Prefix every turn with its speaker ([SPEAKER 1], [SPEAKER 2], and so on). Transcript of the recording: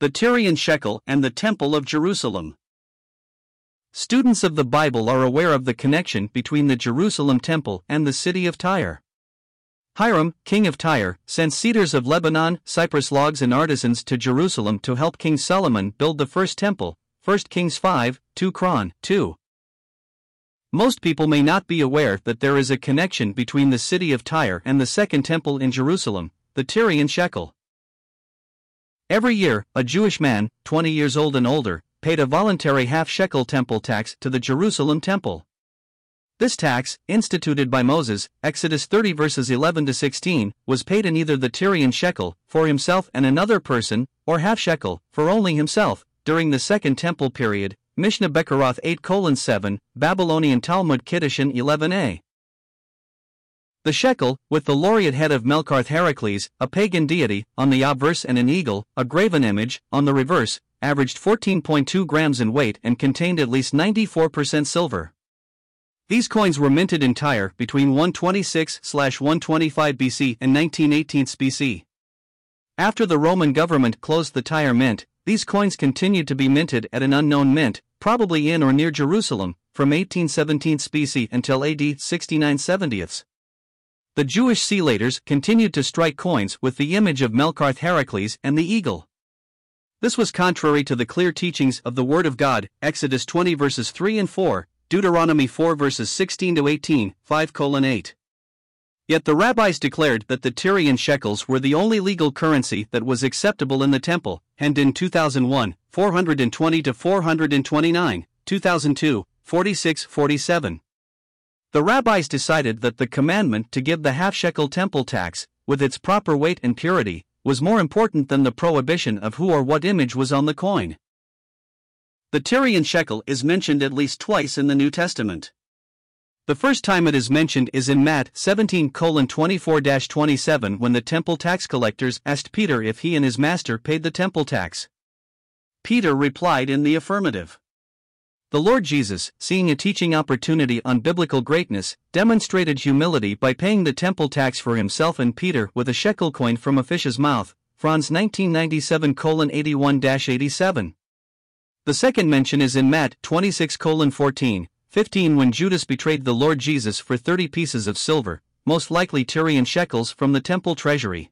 [SPEAKER 1] the Tyrian shekel and the Temple of Jerusalem. Students of the Bible are aware of the connection between the Jerusalem temple and the city of Tyre. Hiram, king of Tyre, sent cedars of Lebanon, cypress logs, and artisans to Jerusalem to help King Solomon build the first temple. 1 Kings 5, 2 Chron, 2. Most people may not be aware that there is a connection between the city of Tyre and the second temple in Jerusalem, the Tyrian shekel. Every year, a Jewish man, 20 years old and older, paid a voluntary half shekel temple tax to the Jerusalem temple. This tax, instituted by Moses, Exodus 30 verses 11 to 16, was paid in either the Tyrian shekel, for himself and another person, or half shekel, for only himself, during the Second Temple period, Mishnah Bekhoroth 8 7, Babylonian Talmud Kiddushin 11a. The shekel, with the laureate head of Melkarth Heracles, a pagan deity, on the obverse and an eagle, a graven image, on the reverse, averaged 14.2 grams in weight and contained at least 94% silver. These coins were minted in Tyre between 126 125 BC and 1918 BC. After the Roman government closed the Tyre mint, these coins continued to be minted at an unknown mint, probably in or near Jerusalem, from 1817 BC until AD 69 70 The Jewish sealators continued to strike coins with the image of Melkarth Heracles and the eagle. This was contrary to the clear teachings of the Word of God, Exodus 20 verses 3 and 4, Deuteronomy 4 verses 16 to 18, 5 colon 8. Yet the rabbis declared that the Tyrian shekels were the only legal currency that was acceptable in the temple, and in 2001, 420 to 429, 2002, 46 47. The rabbis decided that the commandment to give the half shekel temple tax, with its proper weight and purity, was more important than the prohibition of who or what image was on the coin. The Tyrian shekel is mentioned at least twice in the New Testament. The first time it is mentioned is in Matt 17 24 27 when the temple tax collectors asked Peter if he and his master paid the temple tax. Peter replied in the affirmative. The Lord Jesus, seeing a teaching opportunity on biblical greatness, demonstrated humility by paying the temple tax for himself and Peter with a shekel coin from a fish's mouth. Franz 1997 81 87. The second mention is in Matt 26 14, 15 when Judas betrayed the Lord Jesus for 30 pieces of silver, most likely Tyrian shekels from the temple treasury.